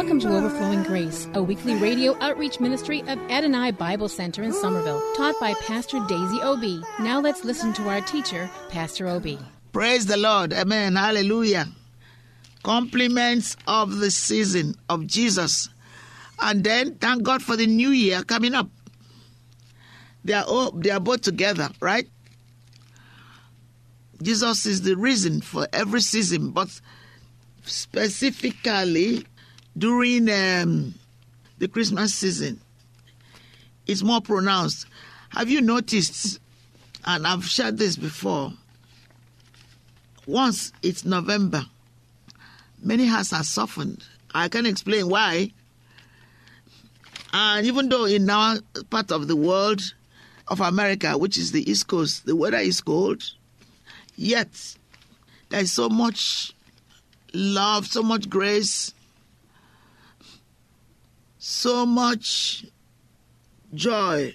Welcome to Overflowing Grace, a weekly radio outreach ministry of Adonai Bible Center in Somerville, taught by Pastor Daisy Obi. Now let's listen to our teacher, Pastor Obi. Praise the Lord. Amen. Hallelujah. Compliments of the season of Jesus. And then thank God for the new year coming up. They are all, they are both together, right? Jesus is the reason for every season, but specifically during um, the Christmas season, it's more pronounced. Have you noticed, and I've shared this before, once it's November, many hearts are softened. I can explain why. And even though in our part of the world, of America, which is the East Coast, the weather is cold, yet there is so much love, so much grace, so much joy.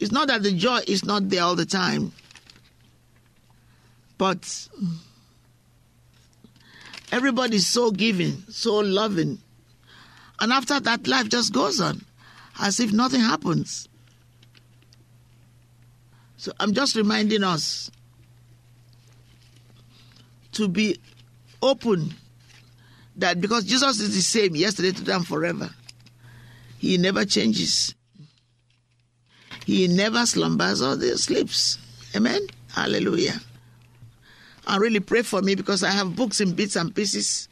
It's not that the joy is not there all the time, but everybody's so giving, so loving. And after that, life just goes on as if nothing happens. So I'm just reminding us to be open that because Jesus is the same yesterday, today, and forever, He never changes. He never slumbers or sleeps. Amen. Hallelujah. And really pray for me because I have books in bits and pieces.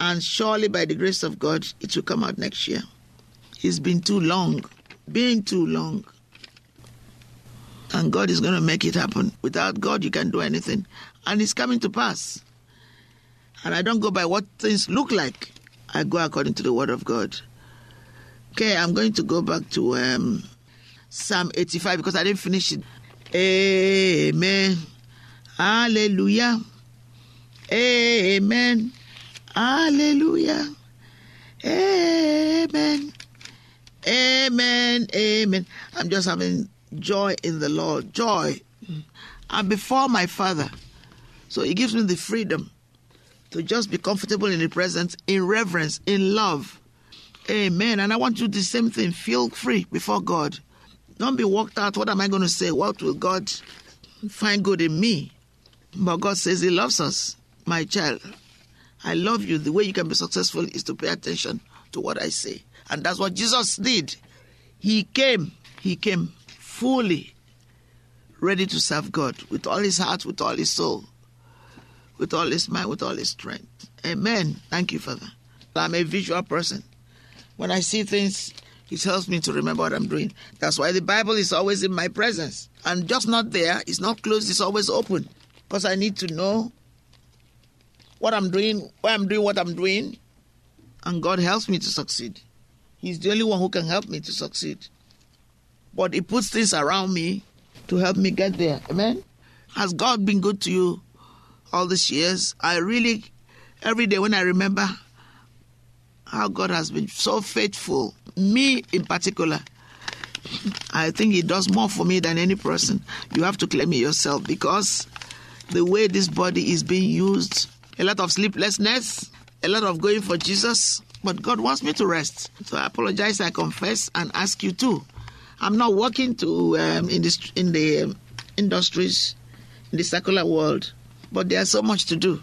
And surely by the grace of God, it will come out next year. It's been too long. Been too long and God is going to make it happen. Without God, you can't do anything. And it's coming to pass. And I don't go by what things look like, I go according to the Word of God. Okay, I'm going to go back to um, Psalm 85 because I didn't finish it. Amen. Hallelujah. Amen. Hallelujah. Amen. Amen. Amen. I'm just having joy in the Lord. Joy. I'm before my Father. So He gives me the freedom to just be comfortable in the presence, in reverence, in love. Amen. And I want you to do the same thing. Feel free before God. Don't be worked out. What am I going to say? What will God find good in me? But God says He loves us, my child. I love you. The way you can be successful is to pay attention to what I say. And that's what Jesus did. He came. He came fully ready to serve God with all his heart, with all his soul, with all his mind, with all his strength. Amen. Thank you, Father. I'm a visual person. When I see things, it helps me to remember what I'm doing. That's why the Bible is always in my presence. I'm just not there, it's not closed, it's always open. Because I need to know what I'm doing, why I'm doing what I'm doing, and God helps me to succeed. He's the only one who can help me to succeed but He puts things around me to help me get there. Amen. Has God been good to you all these years? I really, every day when I remember how God has been so faithful, me in particular, I think He does more for me than any person. You have to claim it yourself because the way this body is being used, a lot of sleeplessness, a lot of going for Jesus, but God wants me to rest. So I apologize, I confess, and ask you too I'm not working to um, in, this, in the um, industries, in the secular world, but there's so much to do.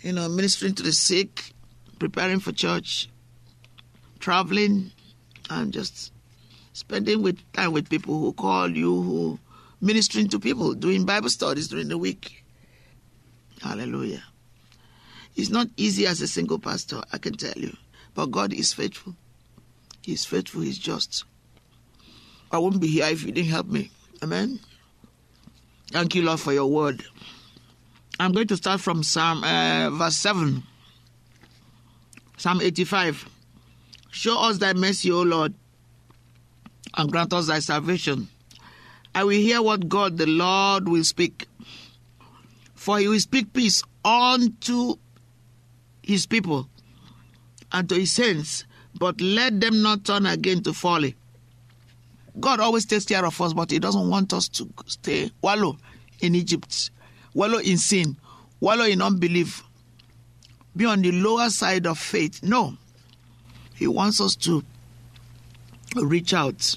You know, ministering to the sick, preparing for church, traveling, and just spending with time with people who call you, who ministering to people, doing Bible studies during the week. Hallelujah. It's not easy as a single pastor, I can tell you. But God is faithful. He's faithful, He's just. I wouldn't be here if you didn't help me. Amen. Thank you, Lord, for your word. I'm going to start from Psalm uh, verse 7. Psalm 85. Show us thy mercy, O Lord, and grant us thy salvation. I will hear what God the Lord will speak. For he will speak peace unto his people and to his saints, but let them not turn again to folly. God always takes care of us, but he doesn't want us to stay wallow in Egypt, wallow in sin, wallow in unbelief, be on the lower side of faith. No. He wants us to reach out.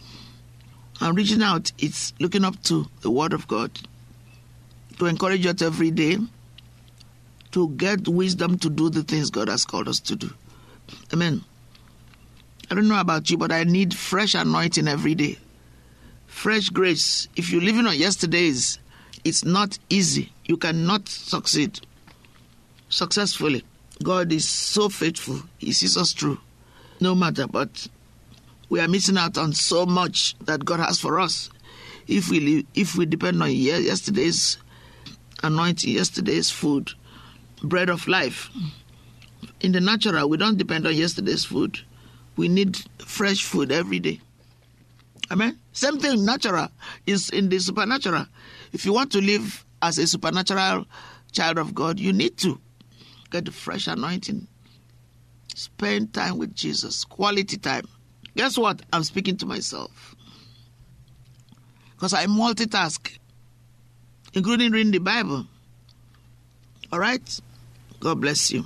And reaching out, it's looking up to the Word of God to encourage us every day to get wisdom to do the things God has called us to do. Amen. I don't know about you, but I need fresh anointing every day. Fresh grace. If you're living on yesterday's, it's not easy. You cannot succeed successfully. God is so faithful. He sees us through, no matter. But we are missing out on so much that God has for us. If we if we depend on yesterday's anointing, yesterday's food, bread of life. In the natural, we don't depend on yesterday's food. We need fresh food every day. Amen. Same thing, natural is in the supernatural. If you want to live as a supernatural child of God, you need to get the fresh anointing. Spend time with Jesus, quality time. Guess what? I'm speaking to myself. Because I multitask, including reading the Bible. All right? God bless you.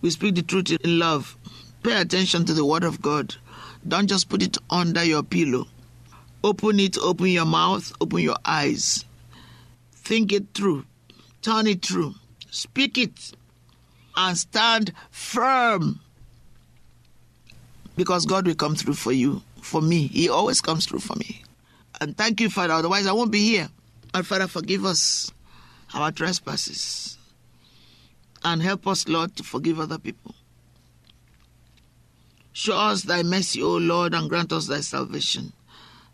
We speak the truth in love. Pay attention to the Word of God. Don't just put it under your pillow. Open it, open your mouth, open your eyes. Think it through. Turn it through. Speak it. And stand firm. Because God will come through for you, for me. He always comes through for me. And thank you, Father. Otherwise, I won't be here. And Father, forgive us our trespasses. And help us, Lord, to forgive other people. Show us thy mercy, O Lord, and grant us thy salvation.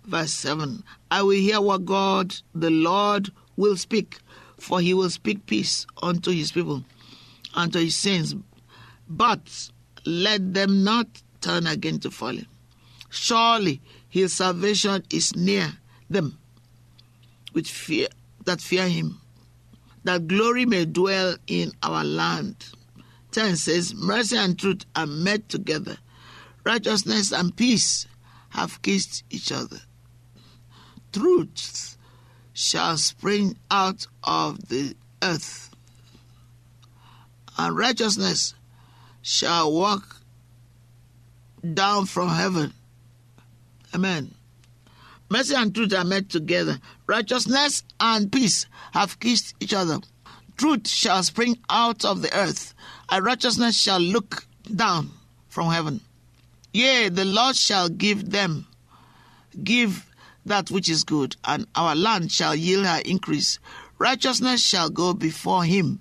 Verse 7 I will hear what God the Lord will speak, for he will speak peace unto his people, unto his saints. But let them not turn again to folly. Surely his salvation is near them with fear that fear him, that glory may dwell in our land. 10 says, Mercy and truth are met together righteousness and peace have kissed each other. Truth shall spring out of the earth, and righteousness shall walk down from heaven. Amen. Mercy and truth are met together. Righteousness and peace have kissed each other. Truth shall spring out of the earth, and righteousness shall look down from heaven. Yea, the Lord shall give them, give that which is good, and our land shall yield her increase. Righteousness shall go before him,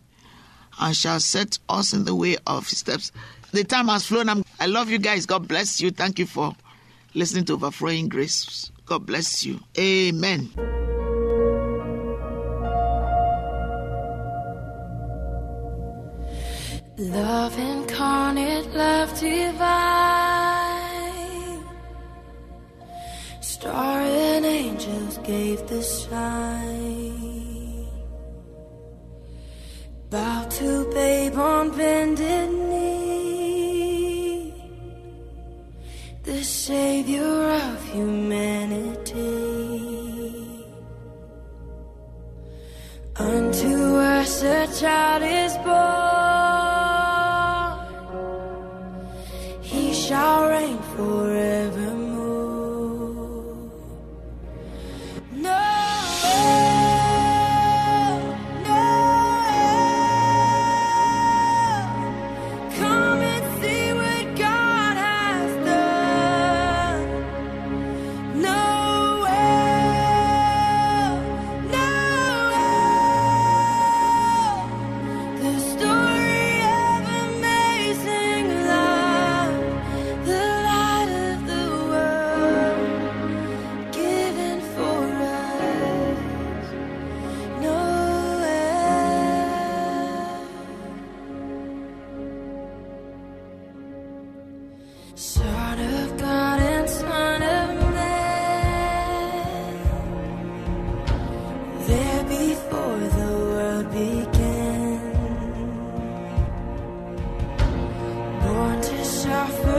and shall set us in the way of his steps. The time has flown. I'm, I love you guys. God bless you. Thank you for listening to Overflowing Grace. God bless you. Amen. Love incarnate, love divine. Star and angels gave the sign. Bow to babe on bended knee. The savior of humanity. Unto us a child to